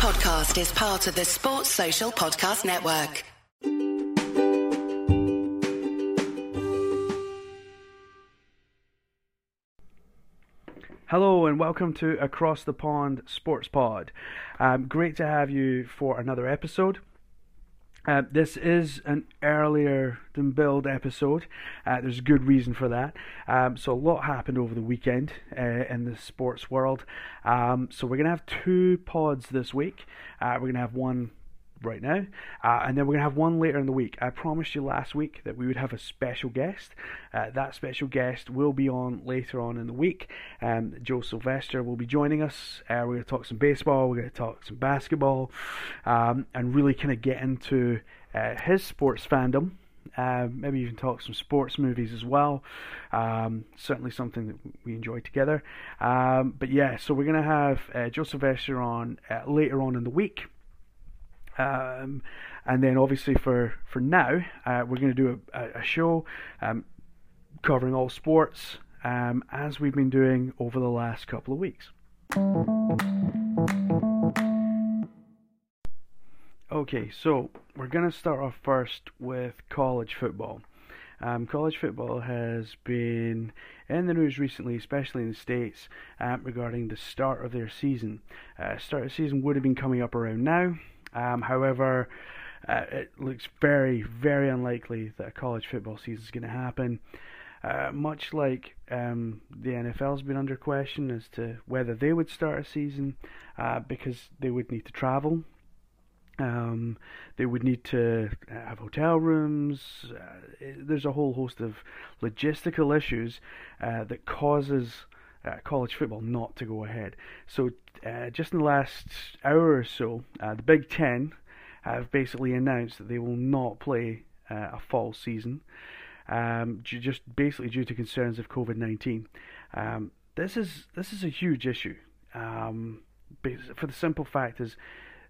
podcast is part of the Sports Social Podcast Network. Hello and welcome to Across the Pond Sports Pod. Um, great to have you for another episode. Uh, this is an earlier than billed episode. Uh, there's a good reason for that. Um, so a lot happened over the weekend uh, in the sports world. Um, so we're gonna have two pods this week. Uh, we're gonna have one right now. Uh, and then we're going to have one later in the week. I promised you last week that we would have a special guest. Uh, that special guest will be on later on in the week. Um, Joe Sylvester will be joining us. Uh, we're going to talk some baseball, we're going to talk some basketball, um, and really kind of get into uh, his sports fandom. Uh, maybe even talk some sports movies as well. Um, certainly something that we enjoy together. Um, but yeah, so we're going to have uh, Joe Sylvester on uh, later on in the week. Um, and then obviously for for now, uh, we're going to do a, a show um, covering all sports um, as we've been doing over the last couple of weeks. Okay, so we're going to start off first with college football. Um, college football has been in the news recently, especially in the States, um, regarding the start of their season. Uh, start of season would have been coming up around now, um, however, uh, it looks very, very unlikely that a college football season is going to happen. Uh, much like um, the NFL has been under question as to whether they would start a season uh, because they would need to travel. Um, they would need to have hotel rooms. Uh, there's a whole host of logistical issues uh, that causes uh, college football not to go ahead. So, uh, just in the last hour or so, uh, the Big Ten have basically announced that they will not play uh, a fall season, um, just basically due to concerns of COVID nineteen. Um, this is this is a huge issue. Um, for the simple fact is,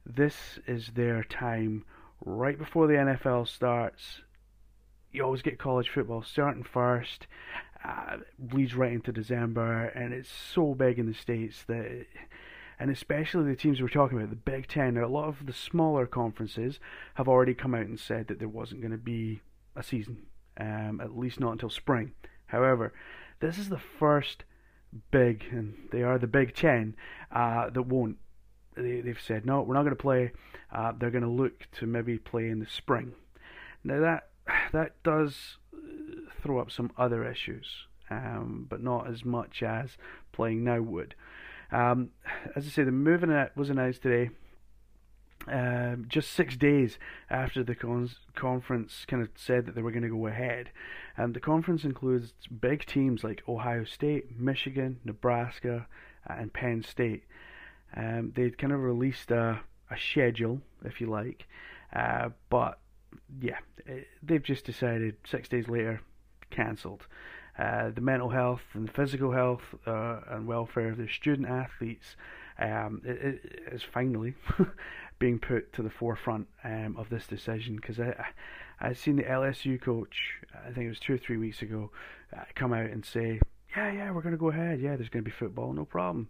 this is their time right before the NFL starts. You always get college football starting first, uh, bleeds right into December, and it's so big in the states that, and especially the teams we're talking about, the Big Ten. A lot of the smaller conferences have already come out and said that there wasn't going to be a season, um, at least not until spring. However, this is the first big, and they are the Big Ten uh, that won't. They, have said no, we're not going to play. Uh, they're going to look to maybe play in the spring. Now that that does throw up some other issues, um, but not as much as playing now would. Um, as I say, the move was announced today. Um, just six days after the cons- conference kind of said that they were going to go ahead. And the conference includes big teams like Ohio State, Michigan, Nebraska, uh, and Penn State. Um, they'd kind of released a, a schedule, if you like, uh, but yeah, they've just decided six days later cancelled. Uh, the mental health and physical health uh, and welfare of the student athletes um, it, it is finally being put to the forefront um, of this decision. Because I, I I'd seen the LSU coach I think it was two or three weeks ago uh, come out and say yeah yeah we're going to go ahead. Yeah there's going to be football no problem.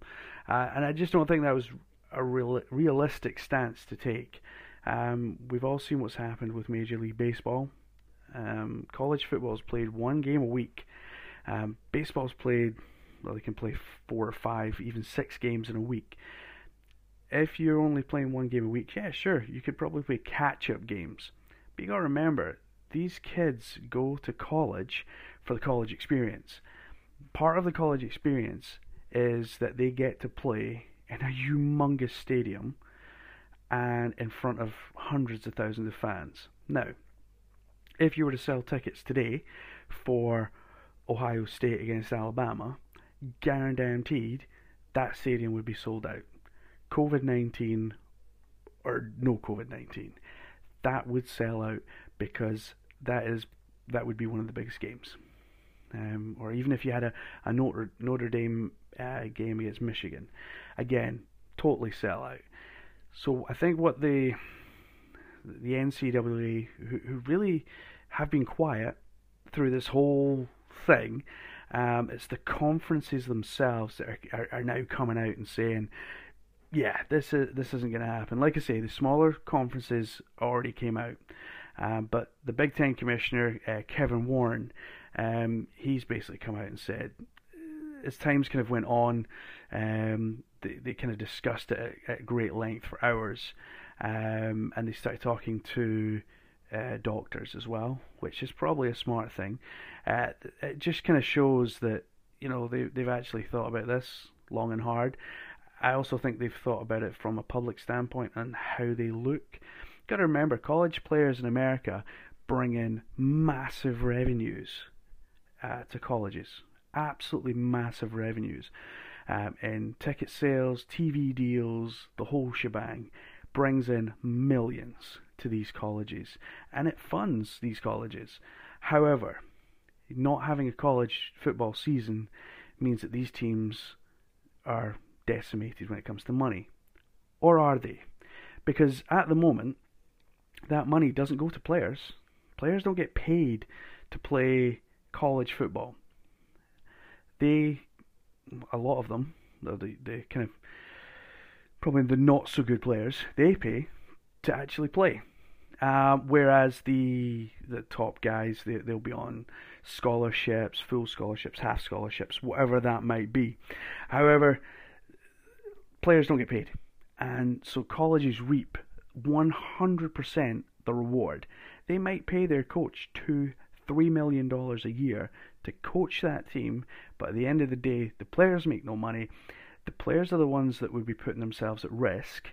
Uh, and I just don't think that was a real, realistic stance to take. Um, we've all seen what's happened with Major League Baseball um, college football is played one game a week. Um, baseball's played, well, they can play four or five, even six games in a week. If you're only playing one game a week, yeah, sure, you could probably play catch up games. But you gotta remember, these kids go to college for the college experience. Part of the college experience is that they get to play in a humongous stadium and in front of hundreds of thousands of fans. Now, if you were to sell tickets today for Ohio State against Alabama, guaranteed that stadium would be sold out. COVID 19 or no COVID 19, that would sell out because that is that would be one of the biggest games. Um, or even if you had a, a Notre, Notre Dame uh, game against Michigan, again, totally sell out. So I think what the the NCAA, who, who really have been quiet through this whole thing. Um, it's the conferences themselves that are, are, are, now coming out and saying, yeah, this is this isn't going to happen. Like I say, the smaller conferences already came out, um, but the Big Ten commissioner uh, Kevin Warren, um, he's basically come out and said, as times kind of went on, um, they they kind of discussed it at, at great length for hours, um, and they started talking to. Uh, doctors as well, which is probably a smart thing. Uh, it just kind of shows that you know they they've actually thought about this long and hard. I also think they've thought about it from a public standpoint and how they look. Got to remember, college players in America bring in massive revenues uh, to colleges, absolutely massive revenues um, in ticket sales, TV deals, the whole shebang. Brings in millions to these colleges, and it funds these colleges. However, not having a college football season means that these teams are decimated when it comes to money. Or are they? Because at the moment, that money doesn't go to players. Players don't get paid to play college football. They, a lot of them, the, the kind of probably the not so good players, they pay to actually play. Uh, whereas the the top guys, they, they'll be on scholarships, full scholarships, half scholarships, whatever that might be. However, players don't get paid. And so colleges reap 100% the reward. They might pay their coach two, three million dollars a year to coach that team, but at the end of the day, the players make no money. The players are the ones that would be putting themselves at risk.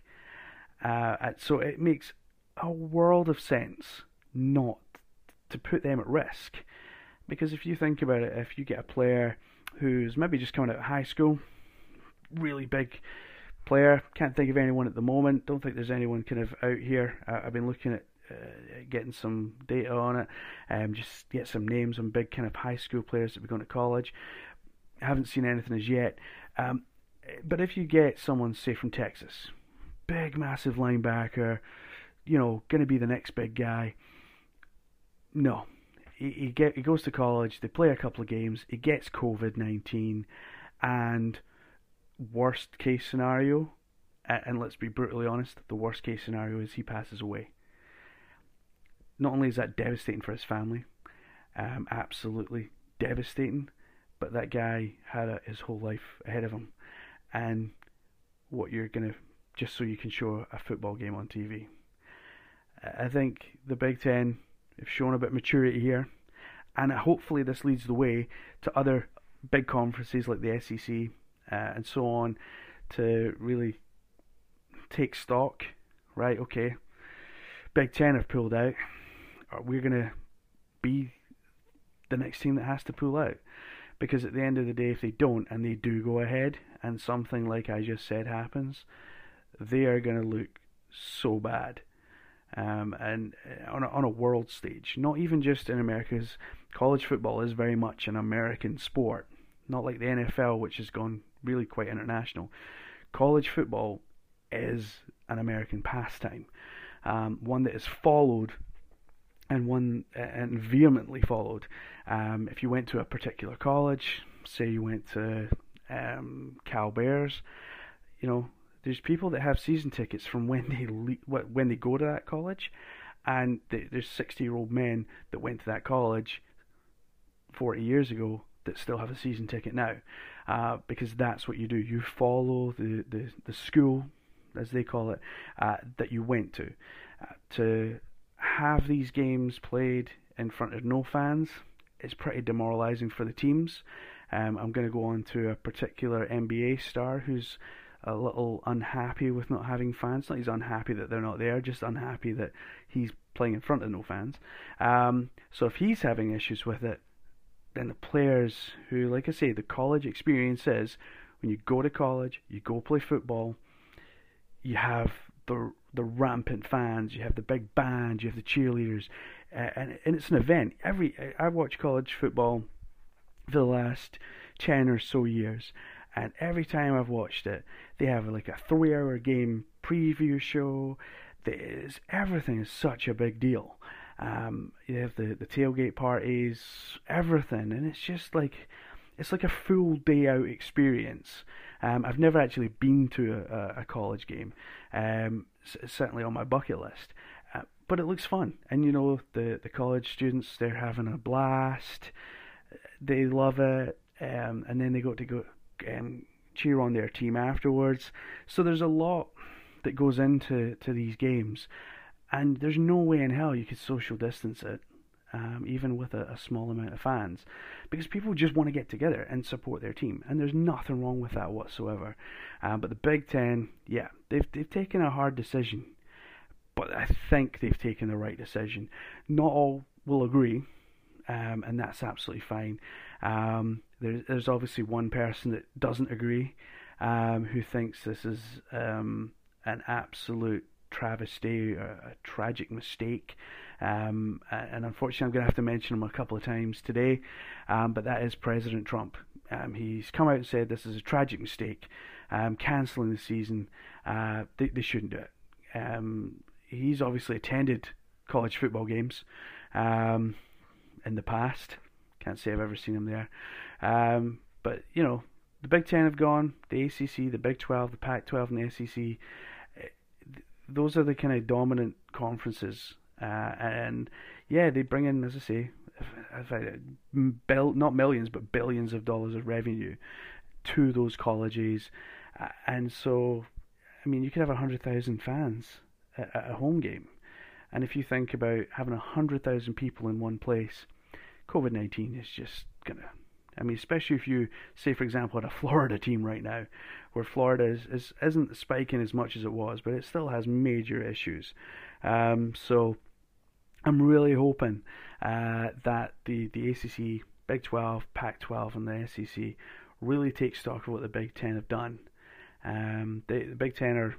Uh, so it makes a world of sense not to put them at risk. Because if you think about it, if you get a player who's maybe just coming out of high school, really big player. Can't think of anyone at the moment. Don't think there's anyone kind of out here. Uh, I've been looking at uh, getting some data on it, um, just get some names on big kind of high school players that be going to college. I haven't seen anything as yet. Um, but if you get someone, say from Texas, big, massive linebacker, you know, going to be the next big guy. No, he, he get he goes to college. They play a couple of games. He gets COVID nineteen, and worst case scenario, and let's be brutally honest, the worst case scenario is he passes away. Not only is that devastating for his family, um, absolutely devastating, but that guy had a, his whole life ahead of him, and what you're gonna just so you can show a football game on TV. I think the Big Ten have shown a bit of maturity here, and hopefully this leads the way to other big conferences like the SEC uh, and so on to really take stock. Right? Okay, Big Ten have pulled out. We're gonna be the next team that has to pull out because at the end of the day, if they don't and they do go ahead and something like I just said happens, they are going to look so bad. Um, and uh, on a, on a world stage, not even just in America's college football is very much an American sport, not like the NFL, which has gone really quite international. College football is an American pastime, um, one that is followed and one and vehemently followed. Um, if you went to a particular college, say you went to um, Cal Bears, you know, there's people that have season tickets from when they le- when they go to that college, and there's 60 year old men that went to that college 40 years ago that still have a season ticket now, uh, because that's what you do. You follow the, the, the school, as they call it, uh, that you went to. Uh, to have these games played in front of no fans is pretty demoralising for the teams. Um, I'm going to go on to a particular NBA star who's a little unhappy with not having fans. Not he's unhappy that they're not there, just unhappy that he's playing in front of no fans. Um, so if he's having issues with it, then the players who, like I say, the college experience is when you go to college, you go play football, you have the the rampant fans, you have the big band, you have the cheerleaders, uh, and and it's an event. Every I've watched college football for the last ten or so years, and every time I've watched it, they have like a three-hour game preview show. There's everything is such a big deal. Um, you have the, the tailgate parties, everything, and it's just like it's like a full day out experience. Um, I've never actually been to a, a college game, um, certainly on my bucket list, uh, but it looks fun. And you know, the the college students they're having a blast, they love it, um, and then they got to go um, cheer on their team afterwards. So there's a lot that goes into to these games, and there's no way in hell you could social distance it um, even with a, a, small amount of fans, because people just want to get together and support their team, and there's nothing wrong with that whatsoever. Um, but the Big Ten, yeah, they've they've taken a hard decision, but I think they've taken the right decision. Not all will agree, um, and that's absolutely fine. Um, there's there's obviously one person that doesn't agree, um, who thinks this is um, an absolute travesty, a tragic mistake. Um, and unfortunately, I'm going to have to mention him a couple of times today. Um, but that is President Trump. Um, he's come out and said this is a tragic mistake, um, cancelling the season. Uh, they, they shouldn't do it. Um, he's obviously attended college football games um, in the past. Can't say I've ever seen him there. but you know, the Big Ten have gone. The ACC, the Big 12, the Pac 12, and the SEC. Those are the kind of dominant conferences uh, and yeah, they bring in, as I say, bill, not millions, but billions of dollars of revenue to those colleges. Uh, and so, I mean, you could have 100,000 fans at, a home game. And if you think about having 100,000 people in one place, COVID 19 is just to. I mean, especially if you, say, for example, at a Florida team right now, where Florida is, is, isn't spiking as much as it was, but it still has major issues. Um, so, I'm really hoping uh, that the, the ACC, Big 12, Pac 12, and the SEC really take stock of what the Big Ten have done. Um, they, the Big Ten are,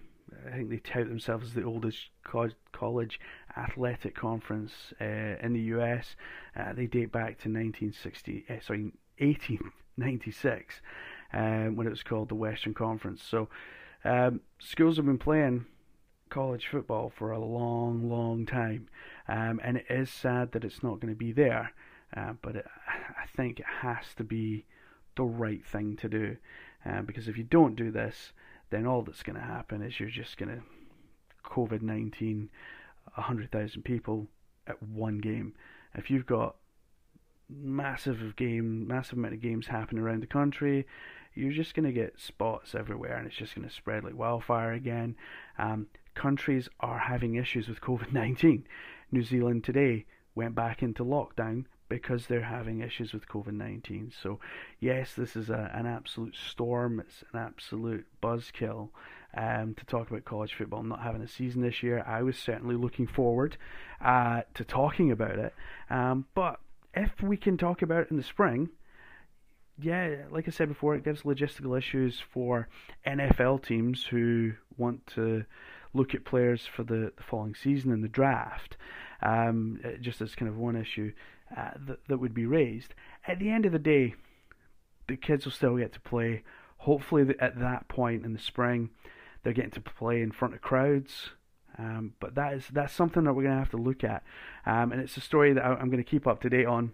I think they tout themselves as the oldest co- college athletic conference uh, in the US. Uh, they date back to 1960, uh, sorry, 1896, um, when it was called the Western Conference. So um, schools have been playing college football for a long, long time, um, and it is sad that it's not going to be there. Uh, but it, I think it has to be the right thing to do, uh, because if you don't do this, then all that's going to happen is you're just going to COVID 19 100,000 people at one game. If you've got massive game, massive amount of games happening around the country, you're just going to get spots everywhere, and it's just going to spread like wildfire again. Um, countries are having issues with COVID 19. New Zealand today went back into lockdown because they're having issues with COVID 19. So, yes, this is a, an absolute storm, it's an absolute buzzkill. Um, to talk about college football not having a season this year, I was certainly looking forward uh, to talking about it. Um, but if we can talk about it in the spring, yeah, like I said before, it gives logistical issues for NFL teams who want to look at players for the, the following season in the draft, um, just as kind of one issue uh, that, that would be raised. At the end of the day, the kids will still get to play. Hopefully, at that point in the spring, they're getting to play in front of crowds. Um, but that is that's something that we're going to have to look at, um, and it's a story that I'm going to keep up to date on,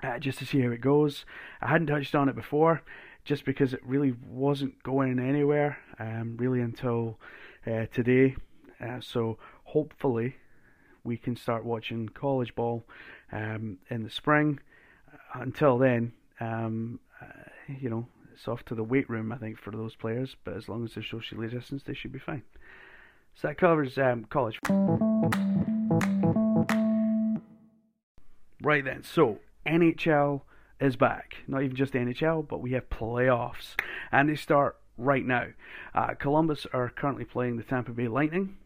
uh, just to see how it goes. I hadn't touched on it before, just because it really wasn't going anywhere, um, really until uh, today. Uh, so hopefully we can start watching college ball um, in the spring. Uh, until then, um, uh, you know, it's off to the weight room, I think, for those players. But as long as they're socially distanced, they should be fine. So that covers um, college. Right then, so NHL is back. Not even just NHL, but we have playoffs, and they start right now. Uh, Columbus are currently playing the Tampa Bay Lightning.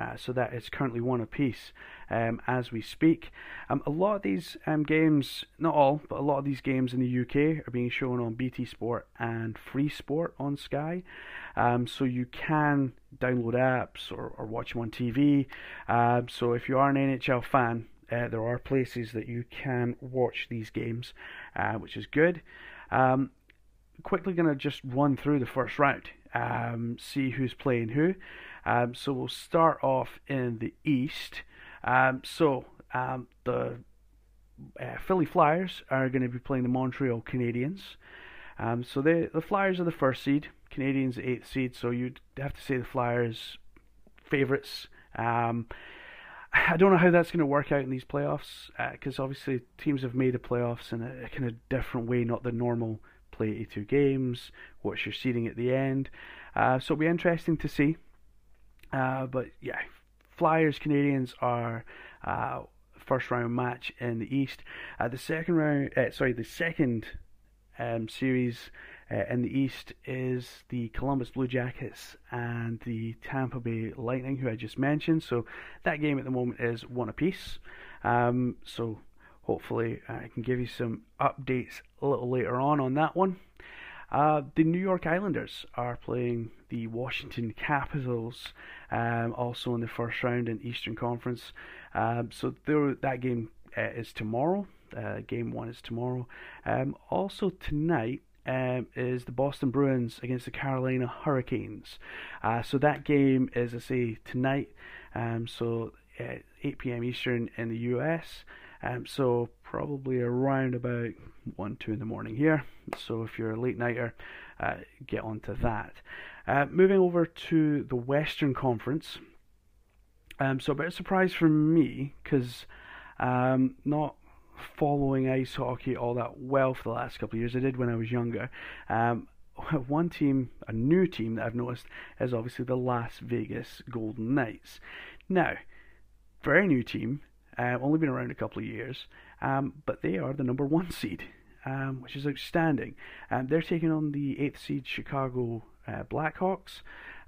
Uh, so that is currently one apiece um, as we speak. Um, a lot of these um, games, not all, but a lot of these games in the UK are being shown on BT Sport and Free Sport on Sky. Um, so you can download apps or, or watch them on TV. Um, so if you are an NHL fan, uh, there are places that you can watch these games, uh, which is good. Um, quickly going to just run through the first round, um, see who's playing who. Um, so we'll start off in the East. Um, so um, the uh, Philly Flyers are going to be playing the Montreal Canadiens. Um, so the the Flyers are the first seed, Canadiens the eighth seed. So you'd have to say the Flyers favorites. Um, I don't know how that's going to work out in these playoffs because uh, obviously teams have made the playoffs in a, a kind of different way, not the normal play 82 games. What's your seeding at the end? Uh, so it'll be interesting to see. Uh, but yeah, Flyers Canadiens are uh, first round match in the East. Uh, the second round, uh, sorry, the second um, series uh, in the East is the Columbus Blue Jackets and the Tampa Bay Lightning, who I just mentioned. So that game at the moment is one apiece. Um, so hopefully I can give you some updates a little later on on that one. Uh, the New York Islanders are playing the Washington Capitals, um, also in the first round in Eastern Conference. Um, so that game uh, is tomorrow. Uh, game one is tomorrow. Um, also tonight um, is the Boston Bruins against the Carolina Hurricanes. Uh, so that game is, I say, tonight. Um, so 8 p.m. Eastern in the US. Um, so probably around about one, two in the morning here. So if you're a late nighter, uh, get onto that. Uh, moving over to the Western Conference. Um, so a bit of surprise for me because um, not following ice hockey all that well for the last couple of years. I did when I was younger. Um, one team, a new team that I've noticed, is obviously the Las Vegas Golden Knights. Now, very new team, uh, only been around a couple of years, um, but they are the number one seed, um, which is outstanding. Um, they're taking on the eighth seed Chicago uh, Blackhawks.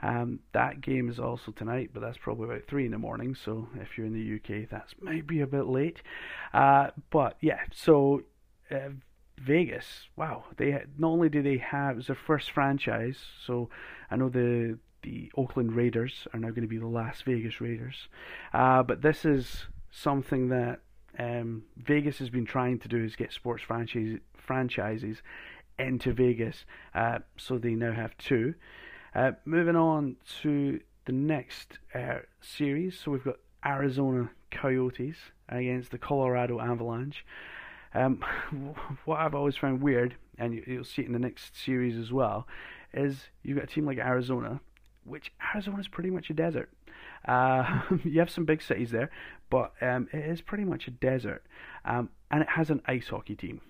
Um, that game is also tonight, but that's probably about three in the morning. So if you're in the UK, that's maybe a bit late. Uh, but yeah, so uh, Vegas, wow, they not only do they have it's their first franchise. So I know the the Oakland Raiders are now going to be the Las Vegas Raiders, uh, but this is something that um, Vegas has been trying to do is get sports franchise, franchises into Vegas. Uh, so they now have two. Uh, moving on to the next uh, series, so we've got Arizona Coyotes against the Colorado Avalanche. Um, what I've always found weird, and you, will see it in the next series as well, is you've got a team like Arizona, which Arizona is pretty much a desert. Uh, you have some big cities there, but um, it is pretty much a desert, um, and it has an ice hockey team.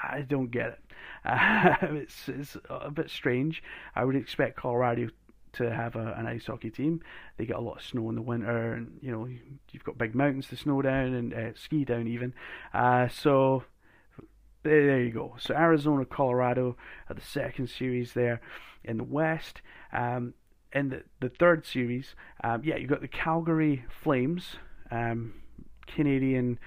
I don't get it. Uh, it's, it's a bit strange. I would expect Colorado to have a, an ice hockey team. They get a lot of snow in the winter, and you know you've got big mountains to snow down and uh, ski down even. Uh, so there, there, you go. So Arizona, Colorado are the second series there in the West. Um, in the the third series, um, yeah, you've got the Calgary Flames, um, Canadian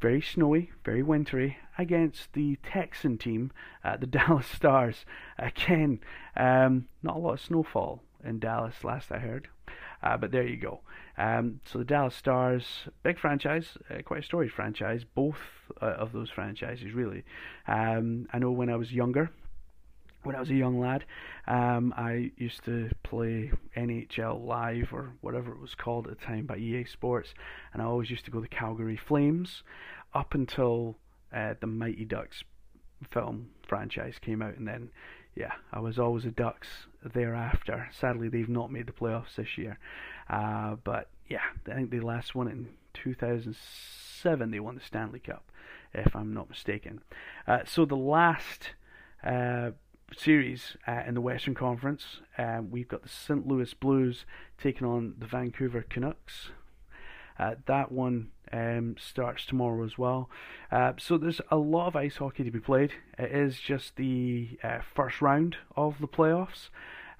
very snowy, very wintry, against the Texan team, uh, the Dallas Stars. Again, um, not a lot of snowfall in Dallas, last I heard. Uh, but there you go. Um, so the Dallas Stars, big franchise, uh, quite a storied franchise. Both uh, of those franchises, really. Um, I know when I was younger, when I was a young lad, um, I used to play NHL Live or whatever it was called at the time by EA Sports, and I always used to go to Calgary Flames up until uh, the Mighty Ducks film franchise came out, and then yeah, I was always a Ducks thereafter. Sadly, they've not made the playoffs this year, uh, but yeah, I think they last won it in 2007. They won the Stanley Cup, if I'm not mistaken. Uh, so the last uh, series uh, in the Western Conference. Uh, we've got the St. Louis Blues taking on the Vancouver Canucks. Uh, that one um, starts tomorrow as well. Uh, so there's a lot of ice hockey to be played. It is just the uh, first round of the playoffs.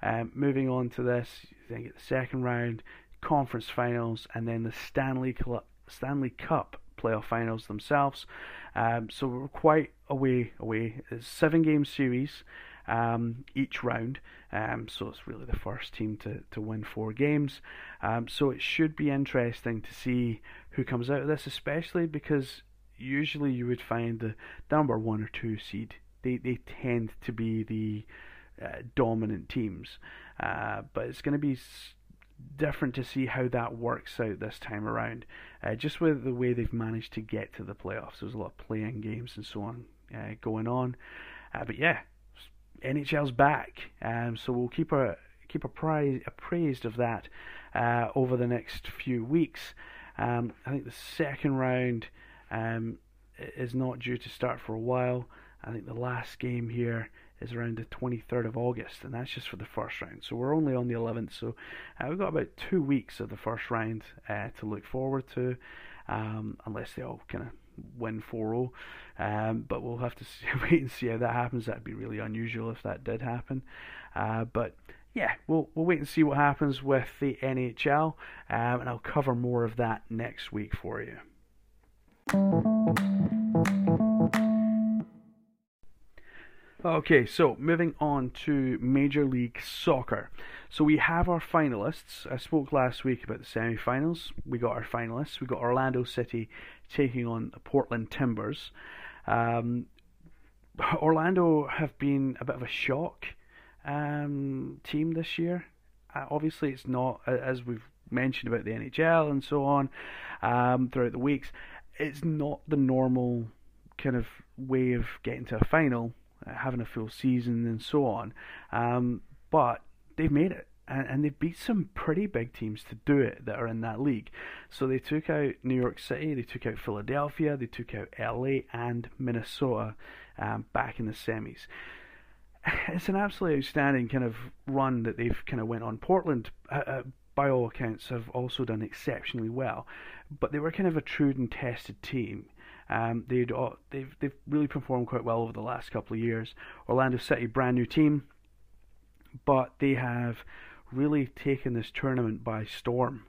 Um, moving on to this, then get the second round, conference finals, and then the Stanley Cl- Stanley Cup playoff finals themselves. Um, so we're quite away away. It's seven game series um, each round. Um, so it's really the first team to, to win four games. Um, so it should be interesting to see who comes out of this, especially because usually you would find the number one or two seed. They they tend to be the uh, dominant teams, uh, but it's going to be different to see how that works out this time around. Uh, just with the way they've managed to get to the playoffs, there's a lot of playing games and so on uh, going on. Uh, but yeah, NHL's back, um, so we'll keep a keep appraised of that uh, over the next few weeks. Um, I think the second round um, is not due to start for a while. I think the last game here is around the 23rd of August, and that's just for the first round. So we're only on the 11th, so uh, we've got about two weeks of the first round uh, to look forward to, um, unless they all kind of win 4-0. Um, but we'll have to see, wait and see how that happens. That'd be really unusual if that did happen. Uh, but yeah, we'll we'll wait and see what happens with the NHL, um, and I'll cover more of that next week for you. Okay, so moving on to Major League Soccer. So we have our finalists. I spoke last week about the semi-finals. We got our finalists. We got Orlando City taking on the Portland Timbers. Um, Orlando have been a bit of a shock um, team this year. Uh, obviously, it's not as we've mentioned about the NHL and so on um, throughout the weeks. It's not the normal kind of way of getting to a final uh, having a full season and so on. Um, but they've made it. And, and they've beat some pretty big teams to do it that are in that league. So they took out New York City, they took out Philadelphia, they took out LA and Minnesota um, back in the semis it's an absolutely outstanding kind of run that they've kind of went on. Portland, uh, uh, by all accounts, have also done exceptionally well, but they were kind of a true and tested team. Um, they'd they've they've really performed quite well over the last couple of years. Orlando City, brand new team, but they have really taken this tournament by storm,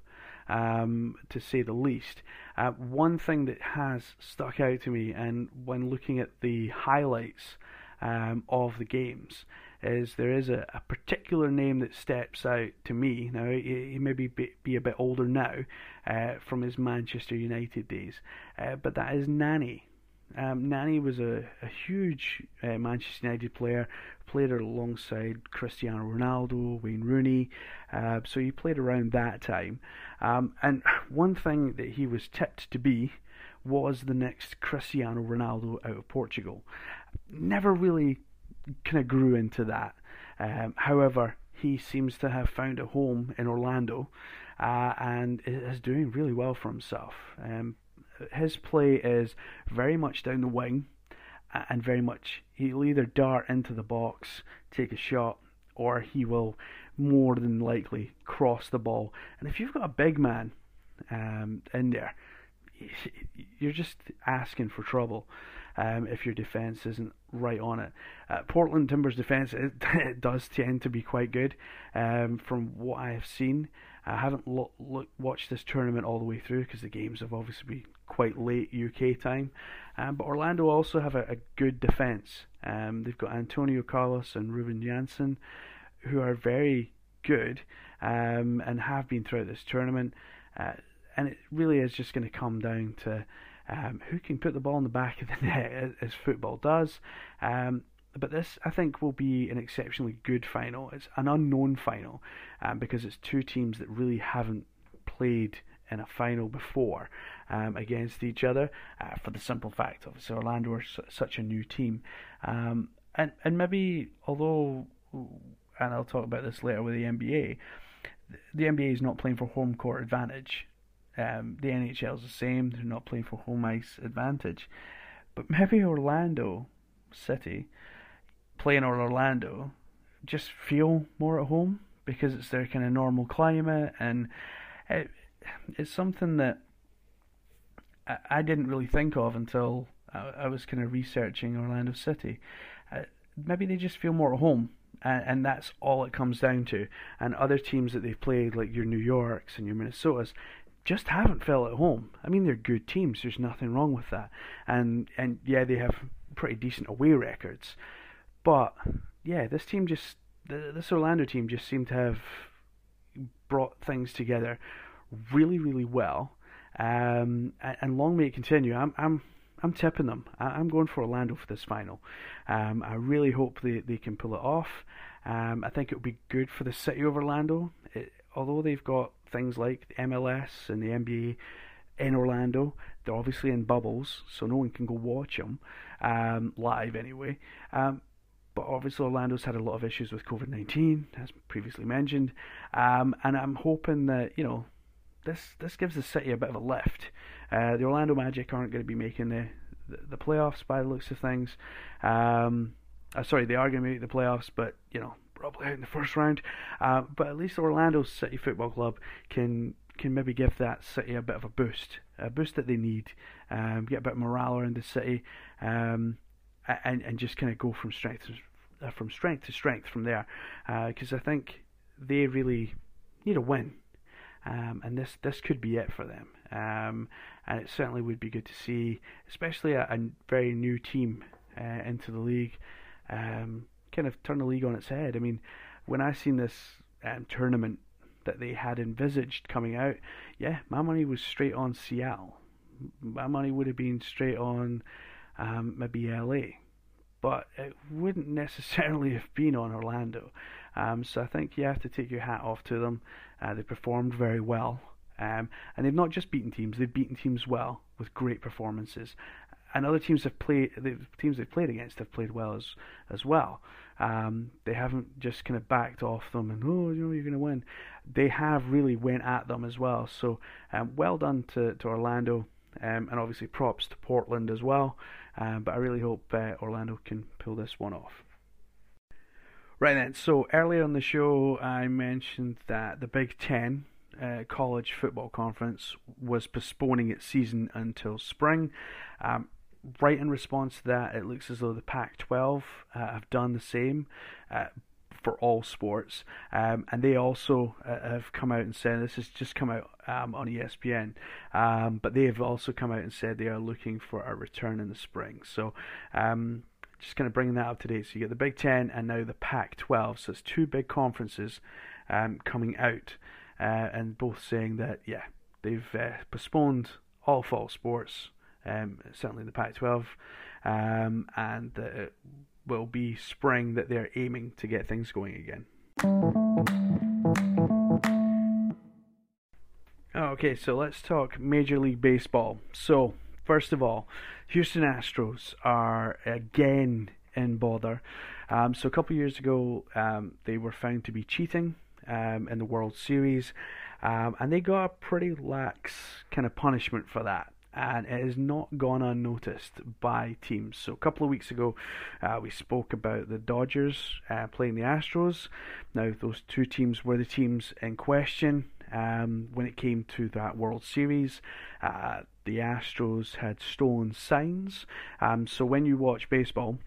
um, to say the least. Uh, one thing that has stuck out to me, and when looking at the highlights um, of the games, is there is a, a, particular name that steps out to me. Now, he, he may be, be a bit older now uh, from his Manchester United days, uh, but that is Nani. Um, Nani was a, a huge uh, Manchester United player, played alongside Cristiano Ronaldo, Wayne Rooney, uh, so he played around that time. Um, and one thing that he was tipped to be was the next Cristiano Ronaldo out of Portugal. Never really kind of grew into that. Um, however, he seems to have found a home in Orlando uh, and is doing really well for himself. Um, his play is very much down the wing and very much he'll either dart into the box, take a shot, or he will more than likely cross the ball. And if you've got a big man um, in there, you're just asking for trouble um, if your defense isn't right on it. Uh, Portland Timbers defense it, it, does tend to be quite good um, from what I have seen. I haven't lo- lo- watched this tournament all the way through because the games have obviously been quite late UK time. Um, but Orlando also have a, a good defense. Um, they've got Antonio Carlos and Robin Jansson, who are very good um, and have been throughout this tournament. Uh, and it really is just going to come down to um, who can put the ball in the back of the net, as football does. But this, I think, will be an exceptionally good final. It's an unknown final um, because it's two teams that really haven't played in a final before um, against each other. Uh, for the simple fact, obviously, Orlando are su- such a new team, um, and and maybe although, and I'll talk about this later with the NBA, the NBA is not playing for home court advantage. Um, the NHL is the same; they're not playing for home ice advantage. But maybe Orlando City playing in Orlando just feel more at home because it's their kind of normal climate, and it, it's something that I, I, didn't really think of until I, I was kind of researching Orlando City. Uh, maybe they just feel more at home and, and that's all it comes down to. And other teams that they've played, like your New Yorks and your Minnesotas, just haven't felt at home. I mean, they're good teams. There's nothing wrong with that. And and yeah, they have pretty decent away records. But yeah, this team just this Orlando team just seemed to have brought things together really, really well. Um, and, long may it continue. I'm I'm I'm tipping them. I, am going for Orlando for this final. Um, I really hope they, they can pull it off. Um, I think it would be good for the city of Orlando. It, although they've got things like the MLS and the NBA in Orlando, they're obviously in bubbles, so no one can go watch them um, live anyway. But obviously, Orlando's had a lot of issues with COVID 19, as previously mentioned. Um, and I'm hoping that, you know, this this gives the city a bit of a lift. Uh, the Orlando Magic aren't going to be making the, the, the playoffs by the looks of things. Um, uh, sorry, they are going to make the playoffs, but you know probably out in the first round. Uh, but at least Orlando City Football Club can can maybe give that city a bit of a boost, a boost that they need, um, get a bit of morale around the city, um, and and just kind of go from strength to, from strength to strength from there, because uh, I think they really need a win. Um, and this this could be it for them. Um, and it certainly would be good to see, especially a, a very new team uh, into the league, um, kind of turn the league on its head. I mean, when I seen this um, tournament that they had envisaged coming out, yeah, my money was straight on Seattle. My money would have been straight on um, maybe LA, but it wouldn't necessarily have been on Orlando. Um, so I think you have to take your hat off to them. Uh, they performed very well. Um, and they've not just beaten teams; they've beaten teams well with great performances. And other teams have played, the teams they've played against have played well as as well. Um, they haven't just kind of backed off them and oh, you know, you're going to win. They have really went at them as well. So um, well done to to Orlando, um, and obviously props to Portland as well. Um, but I really hope uh, Orlando can pull this one off. Right then, so earlier on the show, I mentioned that the Big Ten uh, college football conference was postponing its season until spring. Um, right in response to that, it looks as though the Pac 12 uh, have done the same. For all sports, um, and they also uh, have come out and said this has just come out um, on ESPN, um, but they have also come out and said they are looking for a return in the spring. So um, just kind of bringing that up to date. So you get the Big Ten and now the Pac-12. So it's two big conferences um, coming out, uh, and both saying that yeah they've uh, postponed all fall sports, certainly the Pac-12, um, and that will be spring that they're aiming to get things going again. Okay, so let's talk Major League Baseball. So First of all, Houston Astros are again in bother. Um, so a couple years ago, um, they were found to be cheating um, in the World Series, um, and they got a pretty lax kind of punishment for that. And it has not gone unnoticed by teams. So a couple of weeks ago, uh, we spoke about the Dodgers uh, playing the Astros. Now those two teams were the teams in question um, when it came to that World Series. Uh, the Astros had stolen signs. Um, so when you watch baseball,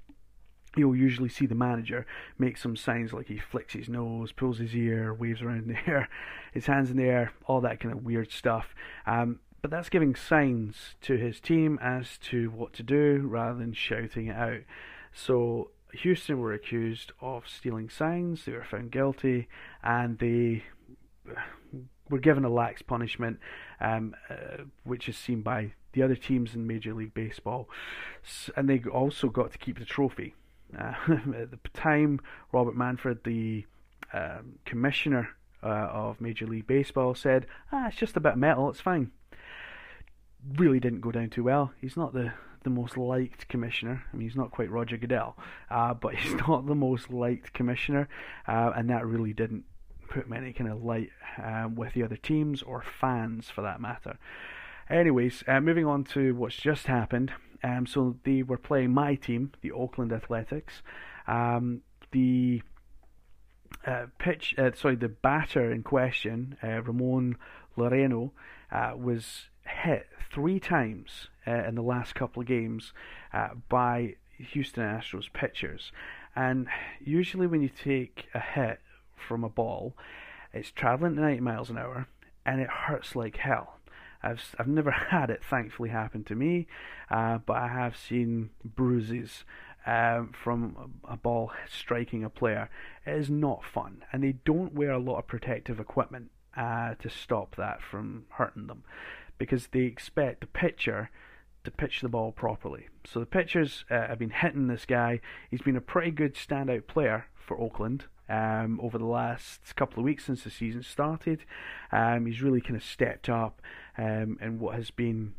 you'll usually see the manager make some signs like he flicks his nose, pulls his ear, waves around in the air, his hands in the air, all that kind of weird stuff. Um, but that's giving signs to his team as to what to do rather than shouting it out. So Houston were accused of stealing signs, they were found guilty, and they were given a lax punishment, um, uh, which is seen by the other teams in Major League Baseball, and they also got to keep the trophy. Uh, at the time, Robert Manfred, the um, commissioner uh, of Major League Baseball, said, "Ah, it's just a bit of metal. It's fine." Really didn't go down too well. He's not the the most liked commissioner. I mean, he's not quite Roger Goodell, uh, but he's not the most liked commissioner, uh, and that really didn't put many kind of light um, with the other teams or fans for that matter. Anyways, uh, moving on to what's just happened. Um, so they were playing my team, the Oakland Athletics. Um, the uh, pitch, uh, sorry, the batter in question, uh, Ramon Laureano, uh, was hit three times uh, in the last couple of games by Houston Astros pitchers. And usually, when you take a hit from a ball. It's traveling at 90 miles an hour and it hurts like hell. I've I've never had it thankfully happen to me, uh, but I have seen bruises um, from a ball striking a player. It is not fun, and they don't wear a lot of protective equipment uh, to stop that from hurting them, because they expect the pitcher to pitch the ball properly. So the pitchers uh, have been hitting this guy. He's been a pretty good standout player for Oakland um, over the last couple of weeks since the season started. Um, he's really kind of stepped up um, in what has been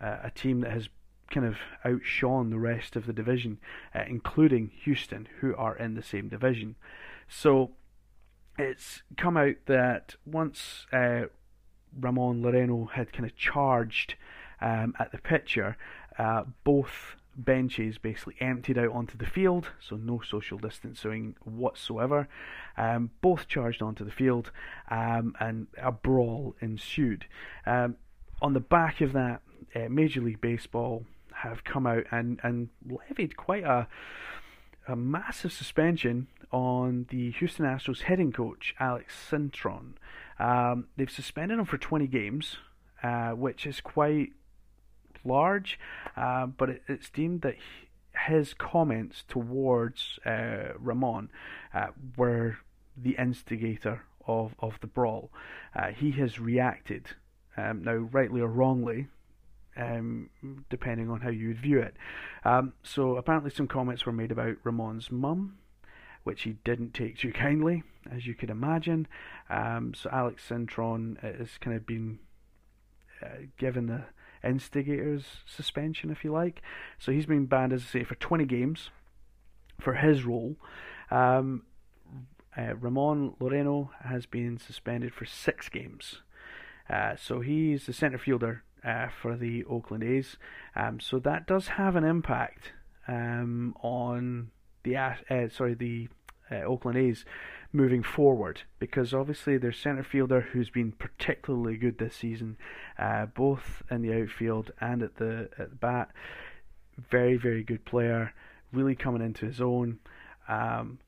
uh, a team that has kind of outshone the rest of the division, uh, including Houston, who are in the same division. So it's come out that once uh, Ramon Laureano had kind of charged um, at the pitcher, uh, both benches basically emptied out onto the field, so no social distancing whatsoever. Um, both charged onto the field, um, and a brawl ensued. Um, on the back of that, uh, Major League Baseball have come out and, and levied quite a a massive suspension on the Houston Astros hitting coach Alex Cintron. Um, they've suspended him for 20 games, uh, which is quite large, uh, but it, it's deemed that he, his comments towards uh, Ramon uh, were the instigator of, of the brawl. Uh, he has reacted, um, now rightly or wrongly, um, depending on how you would view it. Um, so apparently, some comments were made about Ramon's mum, which he didn't take too kindly, as you could imagine. Um, so Alex Cintron has kind of been uh, given the instigator's suspension, if you like. So he's been banned, as I say, for 20 games for his role. Um, uh, Ramon Laureano has been suspended for six games. Uh, so he's the centre fielder uh, for the Oakland A's. Um, so that does have an impact um, on the uh, sorry the uh, Oakland A's moving forward because obviously their centre fielder who's been particularly good this season, uh, both in the outfield and at the at the bat, very very good player, really coming into his own. Um,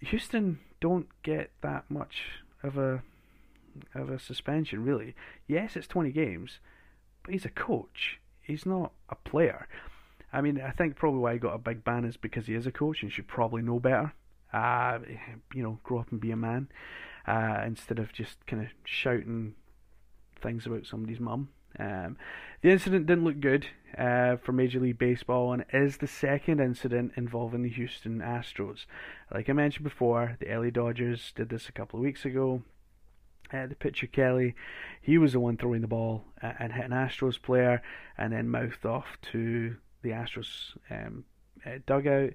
Houston don't get that much of a of a suspension really. Yes, it's 20 games, but he's a coach. He's not a player. I mean, I think probably why he got a big ban is because he is a coach and should probably know better. Uh, you know, grow up and be a man uh, instead of just kind of shouting things about somebody's mum. Um, the incident didn't look good uh, for Major League Baseball and is the second incident involving the Houston Astros. Like I mentioned before, the LA Dodgers did this a couple of weeks ago. Uh, the pitcher Kelly, he was the one throwing the ball uh, and hit an Astros player, and then mouthed off to the Astros um, uh, dugout.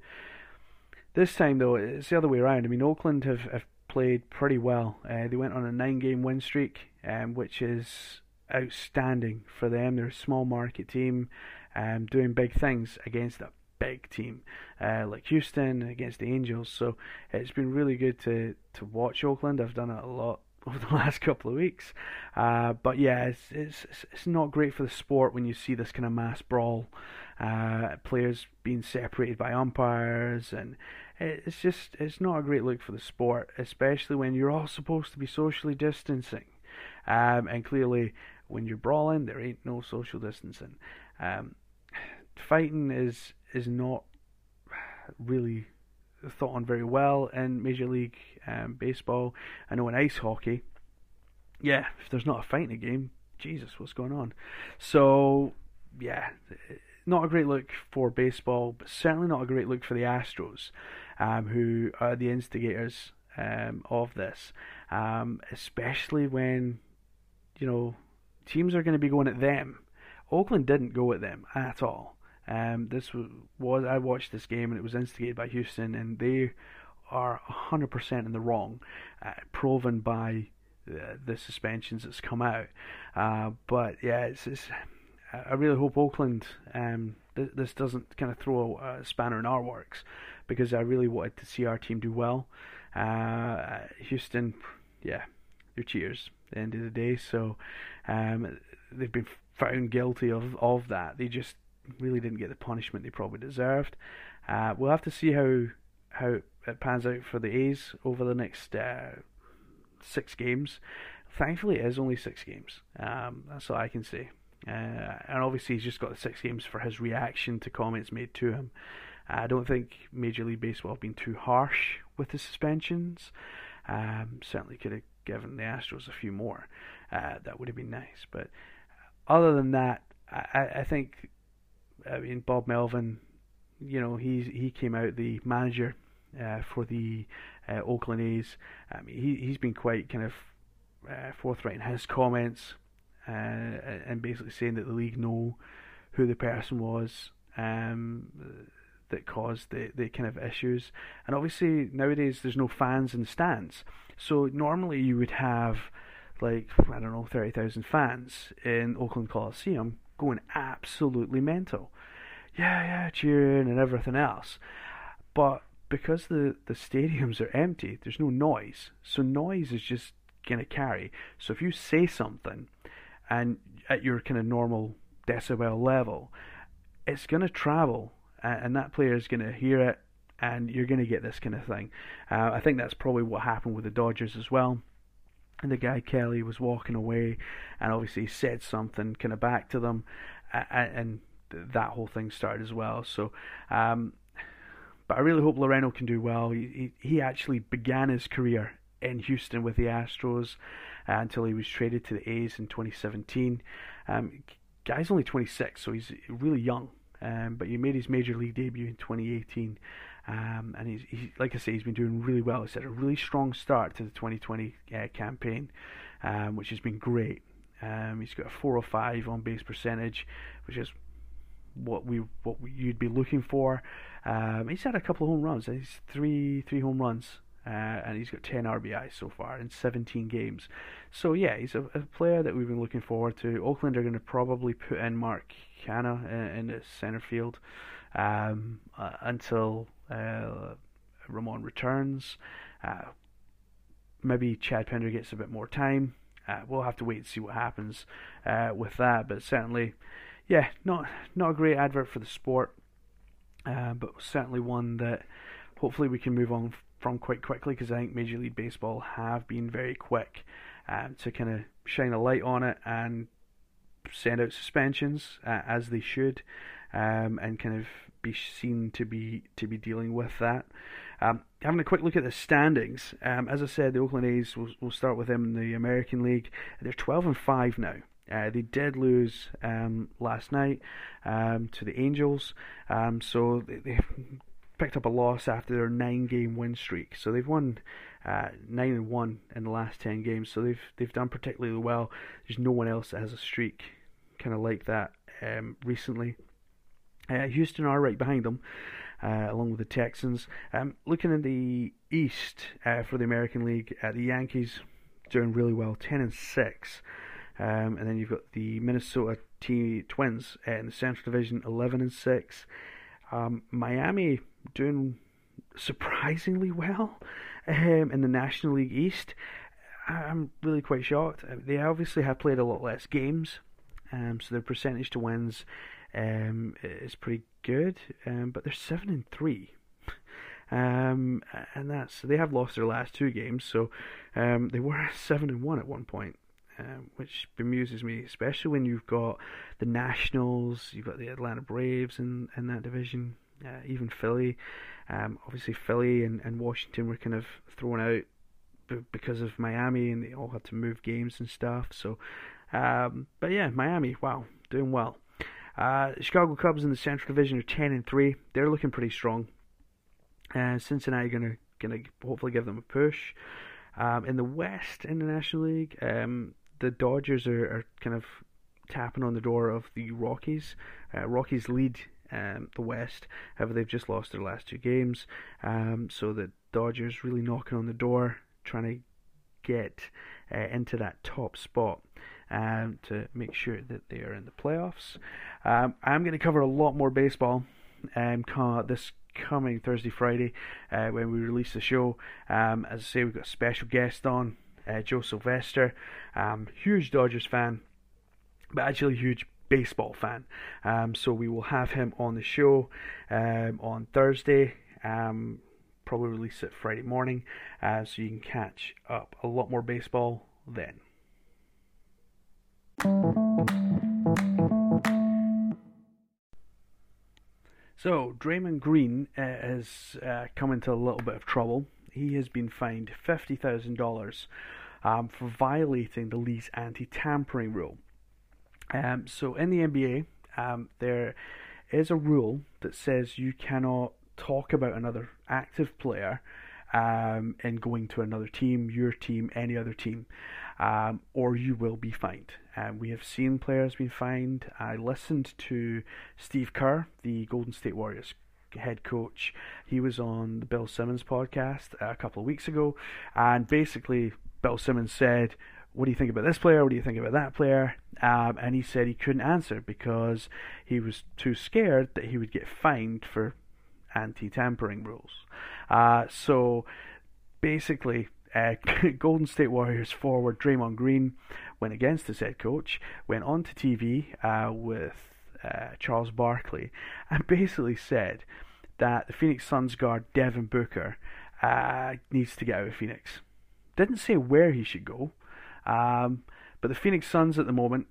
This time though, it's the other way around. I mean, Oakland have, have played pretty well. Uh, they went on a nine-game win streak, um, which is outstanding for them. They're a small market team, um, doing big things against a big team uh, like Houston against the Angels. So it's been really good to to watch Oakland. I've done it a lot over the last couple of weeks. Uh, but yeah, it's, it's it's not great for the sport when you see this kind of mass brawl, uh, players being separated by umpires, and it's just it's not a great look for the sport, especially when you're all supposed to be socially distancing, um, and clearly when you're brawling, there ain't no social distancing. Um, fighting is is not really thought on very well in Major League um, Baseball. I know in ice hockey, yeah, if there's not a fight in a game, Jesus, what's going on? So, yeah, not a great look for baseball, but certainly not a great look for the Astros, um, who are the instigators um, of this, um, especially when, you know, teams are going to be going at them. Oakland didn't go at them at all. Um, this was, was I watched this game and it was instigated by Houston, and they are 100% in the wrong, uh, proven by the, the, suspensions that's come out. Uh, but yeah, it's, it's, I really hope Oakland um, th- this doesn't kind of throw a, a, spanner in our works because I really wanted to see our team do well. Uh, Houston, yeah, they're cheaters at the end of the day, so um, they've been found guilty of, of that. They just really didn't get the punishment they probably deserved. Uh, we'll have to see how how it pans out for the A's over the next uh, six games. Thankfully, it is only six games. Um, that's all I can say. Uh, and obviously, he's just got the six games for his reaction to comments made to him. I don't think Major League Baseball have been too harsh with the suspensions. Um, certainly could have given the Astros a few more. Uh, that would have been nice. But other than that, I, I think I mean Bob Melvin, you know, he he came out the manager uh, for the uh, Oakland A's. Um, he he's been quite kind of uh, forthright in his comments uh, and basically saying that the league know who the person was um, that caused the, the kind of issues. And obviously nowadays there's no fans in the stands, so normally you would have like I don't know thirty thousand fans in Oakland Coliseum going absolutely mental. Yeah, yeah, cheering and everything else. But because the, the stadiums are empty, there's no noise. So noise is just gonna carry. So if you say something and at your kind of normal decibel level, it's gonna travel and that player is gonna hear it and you're gonna get this kind of thing. Uh, I think that's probably what happened with the Dodgers as well and the guy Kelly was walking away, and obviously said something kind of back to them, and that whole thing started as well. So, um, but I really hope Laureano can do well. He he actually began his career in Houston with the Astros until he was traded to the A's in 2017. Um, guy's only 26, so he's really young. Um, but he made his major league debut in 2018. Um, and he's, he's, like I say, he's been doing really well. He's had a really strong start to the 2020 uh, campaign, um, which has been great. Um, he's got a 405 on base percentage, which is what we what you'd be looking for. Um, he's had a couple of home runs. He's three three home runs, uh, and he's got 10 RBI so far in 17 games. So yeah, he's a, a player that we've been looking forward to. Oakland are going to probably put in Mark Canha in, in the center field um, uh, until uh, Ramon returns. Uh, maybe Chad Pinder gets a bit more time. Uh, we'll have to wait and see what happens uh, with that. But certainly, yeah, not not a great advert for the sport, uh, but certainly one that hopefully we can move on from quite quickly because I think Major League Baseball have been very quick um, to kind of shine a light on it and send out suspensions uh, as they should, um, and kind of be seen to be to be dealing with that. Um, having a quick look at the standings, um, as I said, the Oakland A's will will start with them in the American League. They're 12 and five now. Uh, they did lose um, last night um, to the Angels, um, so they, they picked up a loss after their nine-game win streak. So they've won uh, nine and one in the last ten games. So they've they've done particularly well. There's no one else that has a streak kind of like that um, recently. Uh, Houston are right behind them, uh, along with the Texans. Um, looking in the East uh, for the American League, uh, the Yankees doing really well, ten and six, um, and then you've got the Minnesota T- Twins uh, in the Central Division, eleven and six. Um, Miami doing surprisingly well um, in the National League East. I'm really quite shocked. Uh, they obviously have played a lot less games, um, so their percentage to wins um, is pretty good, um, but they're seven and three. Um, and that's they have lost their last two games, so um, they were seven and one at one point, um, which bemuses me, especially when you've got the Nationals, you've got the Atlanta Braves in in that division, uh, even Philly. Um, obviously, Philly and, and Washington were kind of thrown out b- because of Miami, and they all had to move games and stuff. So, um, but yeah, Miami, wow, doing well. Uh, Chicago Cubs in the Central Division are ten and three. They're looking pretty strong. Uh, Cincinnati gonna gonna hopefully give them a push. Um, in the West, in the National League, um, the Dodgers are, are, kind of tapping on the door of the Rockies. Uh, Rockies lead um, the West, however, they've just lost their last two games. Um, so the Dodgers really knocking on the door, trying to get uh, into that top spot um, to make sure that they are in the playoffs. Um, I'm going to cover a lot more baseball um, this coming Thursday, Friday uh, when we release the show. Um, as I say, we've got a special guest on, uh, Joe Sylvester, um, huge Dodgers fan, but actually huge baseball fan. Um, so we will have him on the show um, on Thursday. Um, probably release it Friday morning, uh, so you can catch up a lot more baseball then. So, Draymond Green uh, has uh, come into a little bit of trouble. He has been fined $50,000 um, for violating the league's anti tampering rule. Um, so, in the NBA, um, there is a rule that says you cannot talk about another active player um, in going to another team, your team, any other team, um, or you will be fined. Um, we have seen players being fined. I listened to Steve Kerr, the Golden State Warriors head coach. He was on the Bill Simmons podcast a couple of weeks ago, and basically, Bill Simmons said, what do you think about this player? What do you think about that player? Um, and he said he couldn't answer because he was too scared that he would get fined for anti-tampering rules. Uh, so basically, uh, Golden State Warriors forward Draymond Green went against his head coach, went on to TV uh, with uh, Charles Barkley, and basically said that the Phoenix Suns guard Devin Booker uh, needs to get out of Phoenix. Didn't say where he should go, um, but the Phoenix Suns at the moment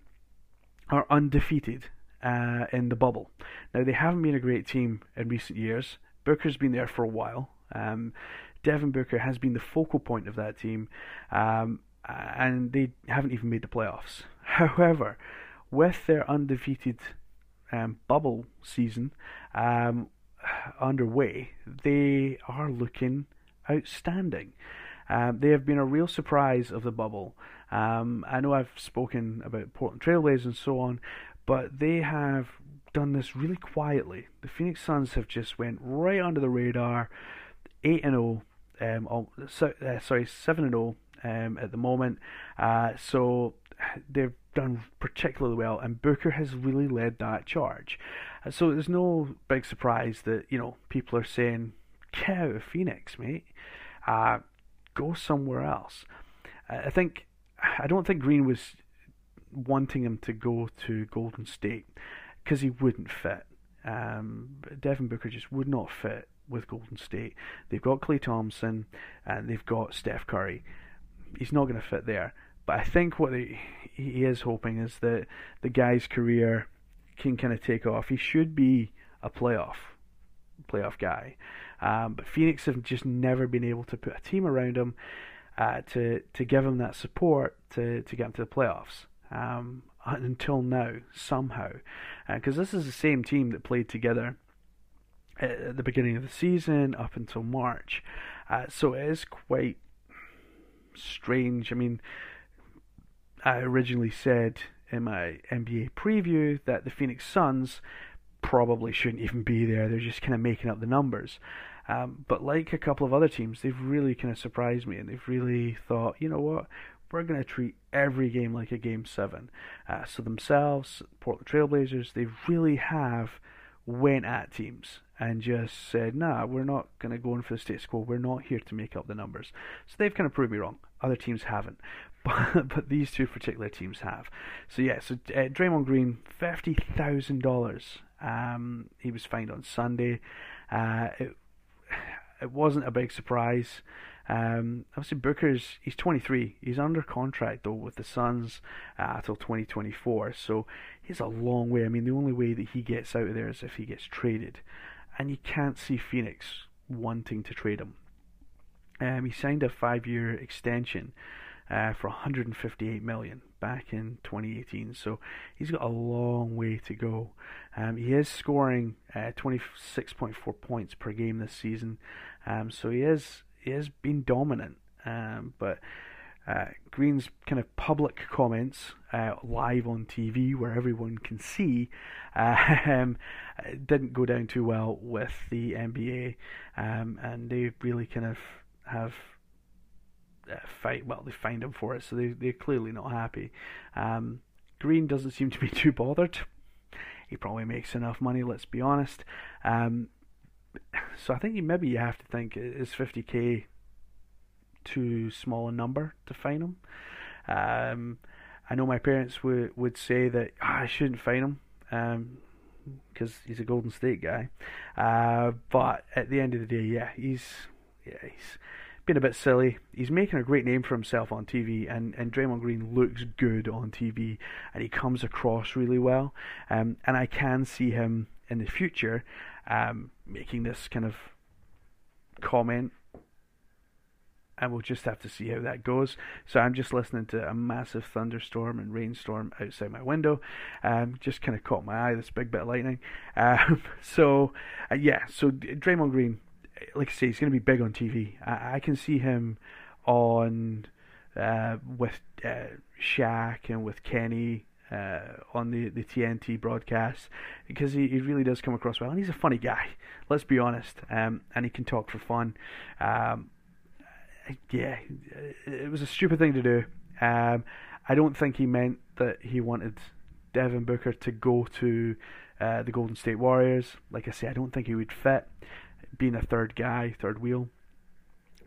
are undefeated uh, in the bubble. Now they haven't been a great team in recent years. Booker's been there for a while. Um, Devin Booker has been the focal point of that team, um, and they haven't even made the playoffs. However, with their undefeated um, bubble season um, underway, they are looking outstanding. Um, they have been a real surprise of the bubble. Um, I know I've spoken about Portland Trailblazers and so on, but they have done this really quietly. The Phoenix Suns have just went right under the radar, eight and zero. Um, oh, so, uh, sorry, seven and zero um, at the moment. Uh, so they've done particularly well, and Booker has really led that charge. Uh, so there's no big surprise that you know people are saying, "Get out of Phoenix, mate. Uh, go somewhere else." I think I don't think Green was wanting him to go to Golden State because he wouldn't fit. Um, Devin Booker just would not fit with Golden State. They've got Klay Thompson and they've got Steph Curry. He's not going to fit there. But I think what he, he is hoping is that the guy's career can kind of take off. He should be a playoff playoff guy. Um, but Phoenix have just never been able to put a team around him uh, to to give him that support to to get him to the playoffs. Um, until now, somehow, because uh, this is the same team that played together at the beginning of the season up until March. Uh, so it is quite strange. I mean, I originally said in my NBA preview that the Phoenix Suns probably shouldn't even be there. They're just kind of making up the numbers. Um, but like a couple of other teams, they've really kind of surprised me, and they've really thought, you know what, we're going to treat every game like a game seven. Uh, so themselves, Portland Trailblazers, they really have went at teams and just said, nah, we're not going to go in for the status quo. We're not here to make up the numbers. So they've kind of proved me wrong. Other teams haven't. But, but these two particular teams have. So yeah, so uh, Draymond Green, $50,000. Um, he was fined on Sunday. Uh, it, it wasn't a big surprise. Um, obviously, Booker's he's 23. He's under contract though with the Suns uh, until 2024. So he's a long way. I mean, the only way that he gets out of there is if he gets traded and you can't see Phoenix wanting to trade him. Um, he signed a five-year extension uh, for 158 million back in 2018, so he's got a long way to go. Um, he is scoring uh, 26.4 points per game this season, um, so he is he has been dominant. Um, but uh, Green's kind of public comments uh, live on TV, where everyone can see, uh, um, didn't go down too well with the NBA, um, and they really kind of have uh, fight. Well, they fined him for it, so they they're clearly not happy. Um, Green doesn't seem to be too bothered. He probably makes enough money. Let's be honest. Um, so I think maybe you have to think is 50k too small a number to fine him. Um, I know my parents would would say that oh, I shouldn't fine him because um, he's a Golden State guy. Uh, but at the end of the day, yeah, he's yeah he's been a bit silly. He's making a great name for himself on TV, and, and Draymond Green looks good on TV, and he comes across really well. Um, and I can see him in the future um, making this kind of comment and we'll just have to see how that goes. So I'm just listening to a massive thunderstorm and rainstorm outside my window. Um, just kind of caught my eye, this big bit of lightning. Um, so uh, yeah, so Draymond Green, like I say, he's going to be big on TV. I, I can see him on uh, with uh, Shaq and with Kenny uh, on the, the TNT broadcast because he, he really does come across well and he's a funny guy. Let's be honest, um, and he can talk for fun. Um, yeah, it was a stupid thing to do. Um, I don't think he meant that he wanted Devin Booker to go to uh, the Golden State Warriors. Like I say, I don't think he would fit being a third guy, third wheel.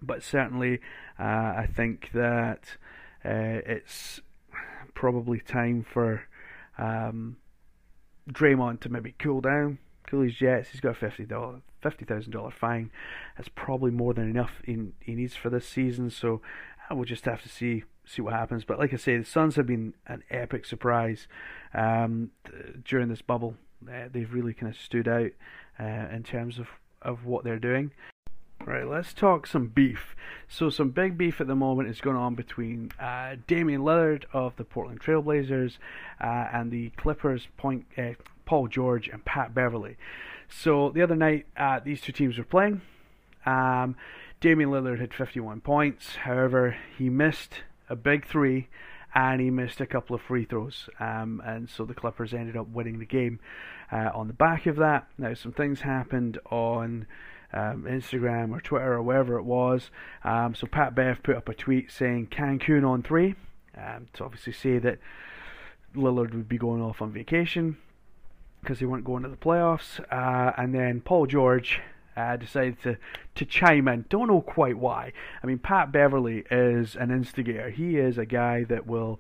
But certainly, uh, I think that uh, it's probably time for um, Draymond to maybe cool down, cool his jets. He's got a fifty dollar, fifty thousand dollar fine. That's probably more than enough in, he needs for this season. So we'll just have to see see what happens. But like I say, the Suns have been an epic surprise um, during this bubble. Uh, they've really kind of stood out uh, in terms of, of what they're doing. Right, let's talk some beef. So, some big beef at the moment is going on between uh, Damian Lillard of the Portland Trailblazers uh, and the Clippers, point, uh, Paul George and Pat Beverley. So, the other night, uh, these two teams were playing. Um, Damian Lillard had 51 points. However, he missed a big three and he missed a couple of free throws. Um, and so the Clippers ended up winning the game uh, on the back of that. Now, some things happened on um, Instagram or Twitter or wherever it was. Um, so Pat Bev put up a tweet saying Cancun on three um, to obviously say that Lillard would be going off on vacation because they weren't going to the playoffs. Uh, and then Paul George uh, decided to, to chime in. Don't know quite why. I mean, Pat Beverley is an instigator. He is a guy that will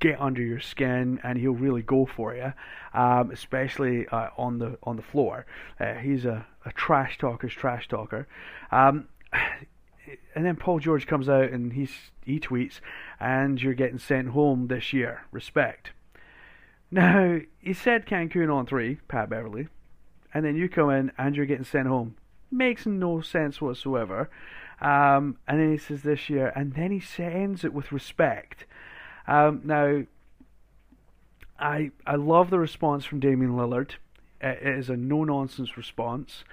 get under your skin and he'll really go for you, um, especially uh, on the on the floor. Uh, he's a, a trash talker's trash talker. Um, and then Paul George comes out and he's, he tweets, and you're getting sent home this year. Respect. Now, he said Cancun on three, Pat Beverley, and then you come in and you're getting sent home. Makes no sense whatsoever. Um, and then he says this year, and then he ends it with respect. Um, now, I I love the response from Damian Lillard. It is a no nonsense response.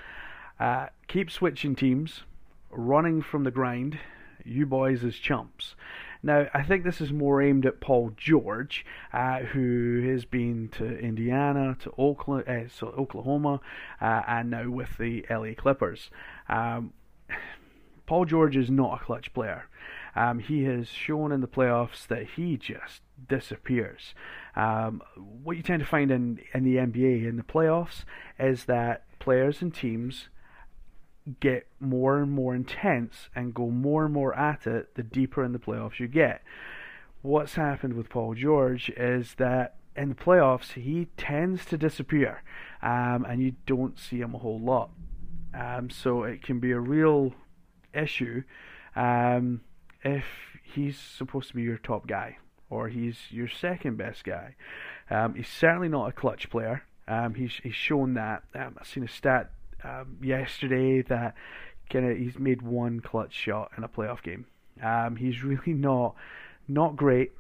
Uh, keep switching teams, running from the grind. You boys as chumps. Now, I think this is more aimed at Paul George, uh, who has been to Indiana, to Oklahoma, uh, so Oklahoma, uh, and now with the LA Clippers. Um, Paul George is not a clutch player. Um, he has shown in the playoffs that he just disappears. Um, what you tend to find in, in the NBA in the playoffs is that players and teams get more and more intense and go more and more at it the deeper in the playoffs you get. What's happened with Paul George is that in the playoffs he tends to disappear um, and you don't see him a whole lot. Um, so it can be a real issue um, if he's supposed to be your top guy or he's your second best guy. Um, he's certainly not a clutch player. Um, he's he's shown that. Um, I've seen a stat um, yesterday that kind of he's made one clutch shot in a playoff game. Um, he's really not not great,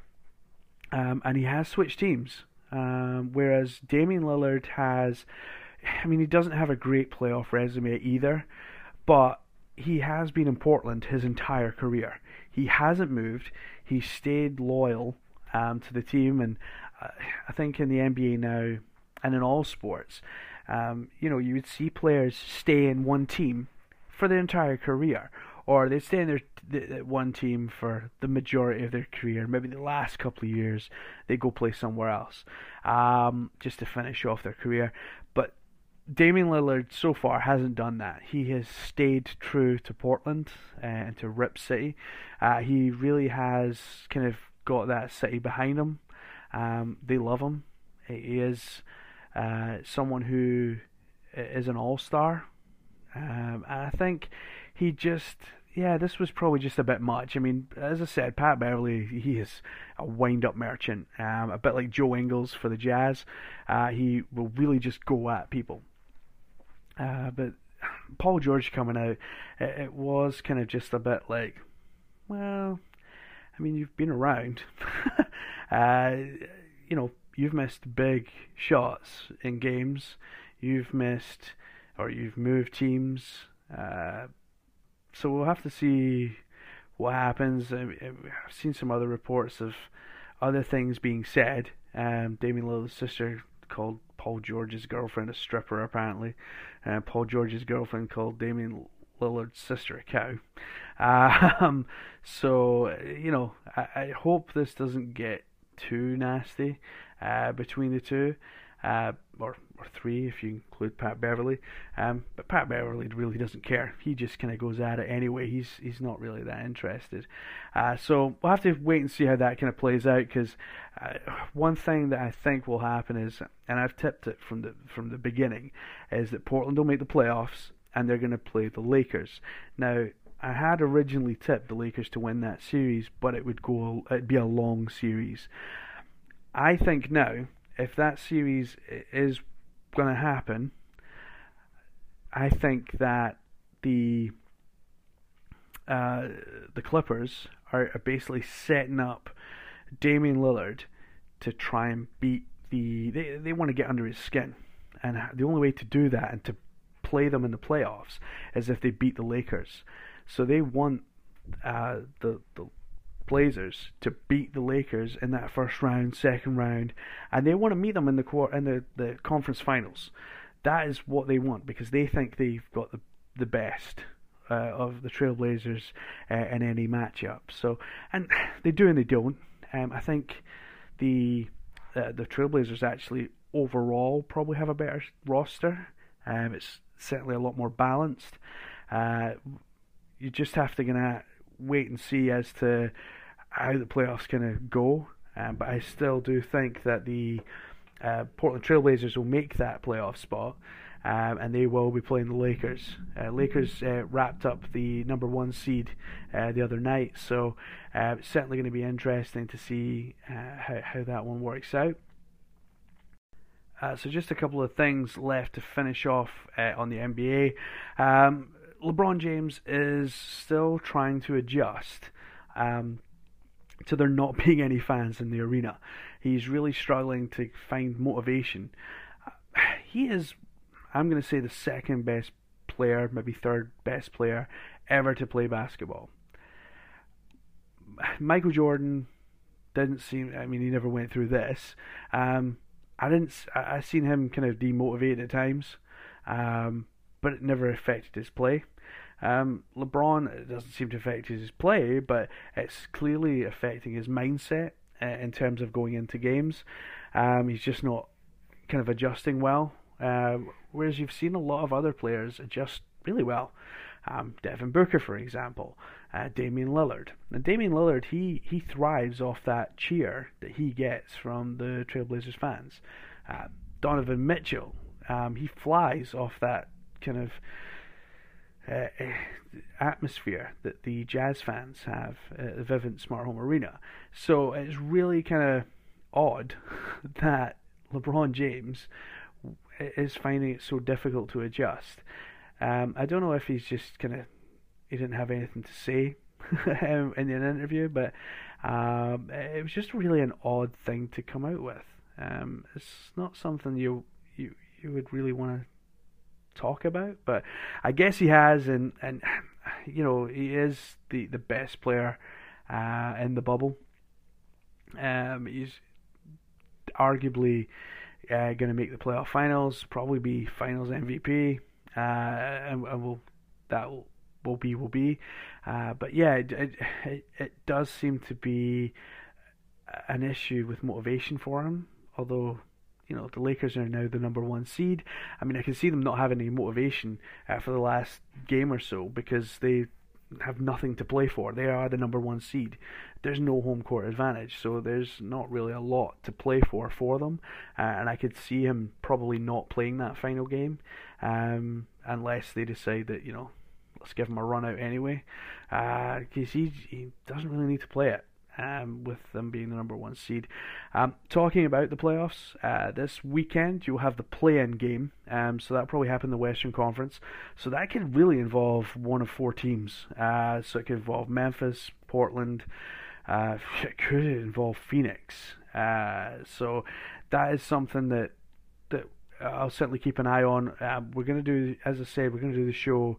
um, and he has switched teams. whereas Damian Lillard has, I mean, he doesn't have a great playoff resume either, but he has been in Portland his entire career. He hasn't moved. He stayed loyal um, to the team, and uh, I think in the NBA now, and in all sports, um, you know, you would see players stay in one team for their entire career, or they stay in their th- one team for the majority of their career. Maybe the last couple of years they go play somewhere else, um, just to finish off their career. But Damian Lillard so far hasn't done that. He has stayed true to Portland and to Rip City. Uh, he really has kind of got that city behind him. Um, they love him. He is uh, someone who is an all star. Um, and I think he just, yeah, this was probably just a bit much. I mean, as I said, Pat Beverley, he is a wind up merchant, um, a bit like Joe Ingles for the Jazz. Uh, he will really just go at people. Uh, but Paul George coming out, it, it was kind of just a bit like, well, I mean, you've been around. uh, you know, you've missed big shots in games. You've missed, or you've moved teams. Uh, so we'll have to see what happens. I've seen some other reports of other things being said. Um, Damian Lillard's sister called Paul George's girlfriend a stripper, apparently. Uh, Paul George's girlfriend called Damian Lillard's sister a cow. Um, so, you know, I, I, hope this doesn't get too nasty uh, between the two. Uh, or or three if you include Pat Beverley. Um, but Pat Beverley really doesn't care. He just kind of goes at it anyway. He's he's not really that interested. Uh, so we'll have to wait and see how that kind of plays out. Because uh, one thing that I think will happen is, and I've tipped it from the from the beginning, is that Portland will make the playoffs and they're going to play the Lakers. Now I had originally tipped the Lakers to win that series, but it would go it'd be a long series. I think now if that series is going to happen, I think that the uh, the Clippers are, are basically setting up Damian Lillard to try and beat the. They they want to get under his skin, and the only way to do that and to play them in the playoffs is if they beat the Lakers. So they want uh, the the Blazers to beat the Lakers in that first round, second round, and they want to meet them in the quarter, in the, the conference finals. That is what they want because they think they've got the the best uh, of the Trailblazers uh, in any matchup. So, and they do and they don't. Um, I think the uh, the Trailblazers actually overall probably have a better roster. Um, it's certainly a lot more balanced. Uh, you just have to gonna wait and see as to how the playoffs kind of go. Um, but I still do think that the uh, Portland Trailblazers will make that playoff spot, um, and they will be playing the Lakers. Uh, Lakers uh, wrapped up the number one seed uh, the other night, so uh, it's certainly going to be interesting to see uh, how, how that one works out. so just a couple of things left to finish off on the NBA. Um, LeBron James is still trying to adjust. Um, to there not being any fans in the arena. He's really struggling to find motivation. He is, I'm going to say, the second best player, maybe third best player ever to play basketball. Michael Jordan didn't seem. I mean, he never went through this. Um, I didn't. I, seen him kind of demotivated at times, um, but it never affected his play. Um, LeBron doesn't seem to affect his play, but it's clearly affecting his mindset uh, in terms of going into games. Um, he's just not kind of adjusting well. Uh, whereas you've seen a lot of other players adjust really well. Um, Devin Booker, for example, uh, Damian Lillard. And Damian Lillard, he, he thrives off that cheer that he gets from the Trailblazers fans. Uh, Donovan Mitchell, um, he flies off that kind of uh, atmosphere that the Jazz fans have at the Vivint Smart Home Arena. So it's really kind of odd that LeBron James is finding it so difficult to adjust. Um, I don't know if he's just kind of he didn't have anything to say in an interview, but um, it was just really an odd thing to come out with. Um, it's not something you you you would really want to talk about. But I guess he has, and and you know he is the the best player uh, in the bubble. Um, he's arguably uh, going to make the playoff finals, probably be finals MVP, uh, and, and will that will, will be will be. Uh, but yeah, it, it, it does seem to be an issue with motivation for him. Although you know, the Lakers are now the number one seed. I mean, I can see them not having any motivation uh, for the last game or so because they have nothing to play for. They are the number one seed. There's no home court advantage, so there's not really a lot to play for for them. Uh, and I could see him probably not playing that final game um, unless they decide that you know let's give him a run out anyway, because uh, he he doesn't really need to play it um, with them being the number one seed. Um, talking about the playoffs, uh, this weekend you'll have the play-in game, um, so that probably happen in the Western Conference. So that could really involve one of four teams. Uh, so it could involve Memphis, Portland. Uh, it could involve Phoenix. Uh, so that is something that that I'll certainly keep an eye on. Uh, we're going to do, as I said, we're going to do the show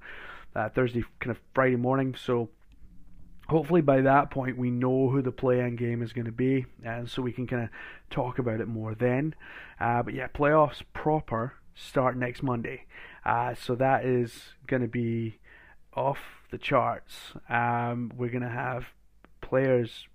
uh, Thursday, kind of Friday morning. So hopefully by that point we know who the play-in game is going to be, and so we can kind of talk about it more then. Uh, but yeah, playoffs proper start next Monday, uh, so that is going to be off the charts. Um, we're going to have players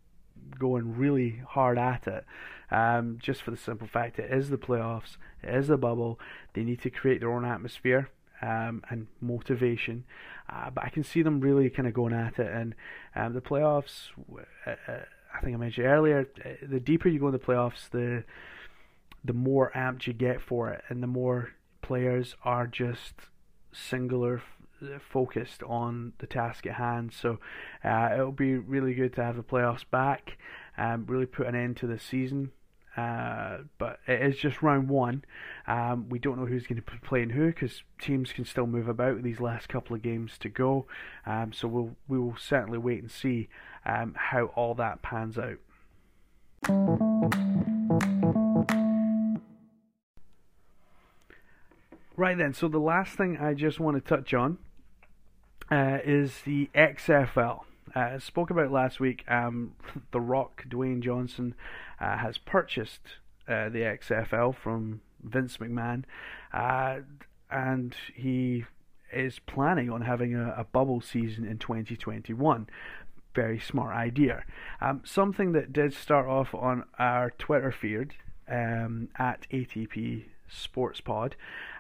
going really hard at it. Um, just for the simple fact it is the playoffs, it is the bubble. They need to create their own atmosphere um, and motivation. Uh, but I can see them really kind of going at it. And um, the playoffs, uh, uh, I think I mentioned earlier, uh, the deeper you go in the playoffs, the the more amped you get for it, and the more players are just singular uh, focused on the task at hand. So uh, it'll be really good to have the playoffs back and really put an end to the season. Uh, but it is just round one. Um, we don't know who's going to be playing who because teams can still move about these last couple of games to go. Um, so we'll we will certainly wait and see um, how all that pans out. Right then, so the last thing I just want to touch on uh, is the XFL. Uh, spoke about last week. Um, the Rock, Dwayne Johnson, uh, has purchased uh, the XFL from Vince McMahon, uh, and he is planning on having a, a, bubble season in 2021. Very smart idea. Um, something that did start off on our Twitter feed um, at ATP Sports Pod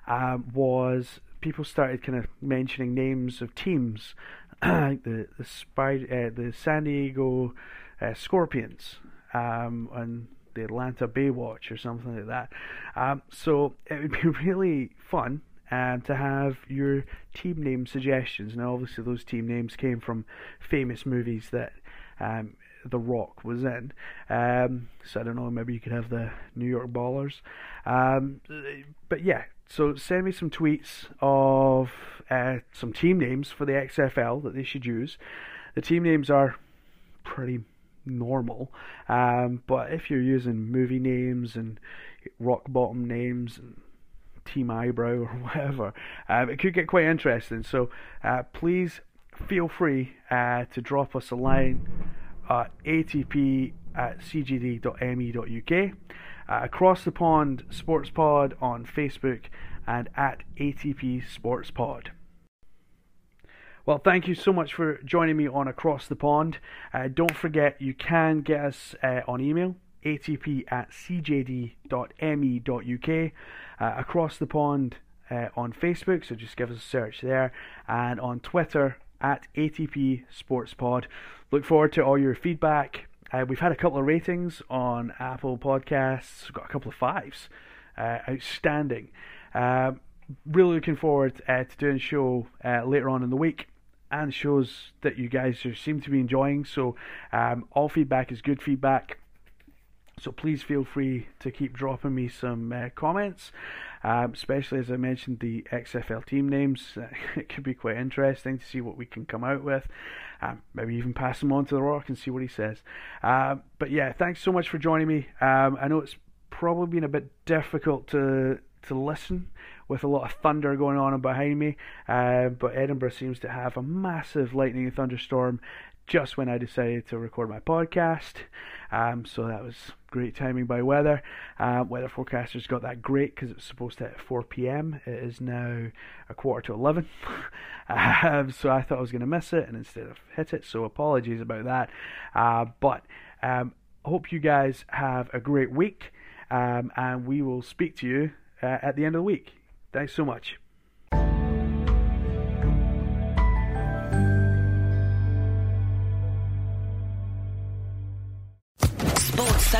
um, was people started kind of mentioning names of teams, the the, Spy, uh, the San Diego uh, Scorpions um, and the Atlanta Baywatch or something like that. Um, so it would be really fun um, to have your team name suggestions. Now, obviously, those team names came from famous movies that um, The Rock was in. Um, so I don't know, maybe you could have the New York Ballers. Um, but yeah, so send me some tweets of uh, some team names for the XFL that they should use. The team names are pretty normal, um, but if you're using movie names and rock bottom names and team eyebrow or whatever, um, it could get quite interesting. So uh, please feel free uh, to drop us a line at atp at cgd.me.uk uh, Across the Pond Sports Pod on Facebook and at ATP Sports Pod. Well, thank you so much for joining me on Across the Pond. Uh, don't forget, you can get us uh, on email, atp at cjd.me.uk. Uh, across the Pond uh, on Facebook, so just give us a search there, and on Twitter at ATP Sports Pod. Look forward to all your feedback uh, we've had a couple of ratings on Apple Podcasts. We've got a couple of fives. Uh, outstanding. Uh, really looking forward uh, to doing a show uh, later on in the week and shows that you guys seem to be enjoying. So um, all feedback is good feedback. So please feel free to keep dropping me some uh, comments, um, especially as I mentioned the XFL team names. it could be quite interesting to see what we can come out with. Um, maybe even pass them on to The Rock and see what he says. Um, but yeah, thanks so much for joining me. Um, I know it's probably been a bit difficult to to listen with a lot of thunder going on behind me, uh, but Edinburgh seems to have a massive lightning and thunderstorm just when I decided to record my podcast. Um, so that was great timing by weather. Uh, weather forecasters got that great because it was supposed to hit 4 p.m. It is now a quarter to 11. um, so I thought I was going to miss it and instead of hit it. So apologies about that. Uh, but um, hope you guys have a great week. Um, and we will speak to you uh, at the end of the week. Thanks so much.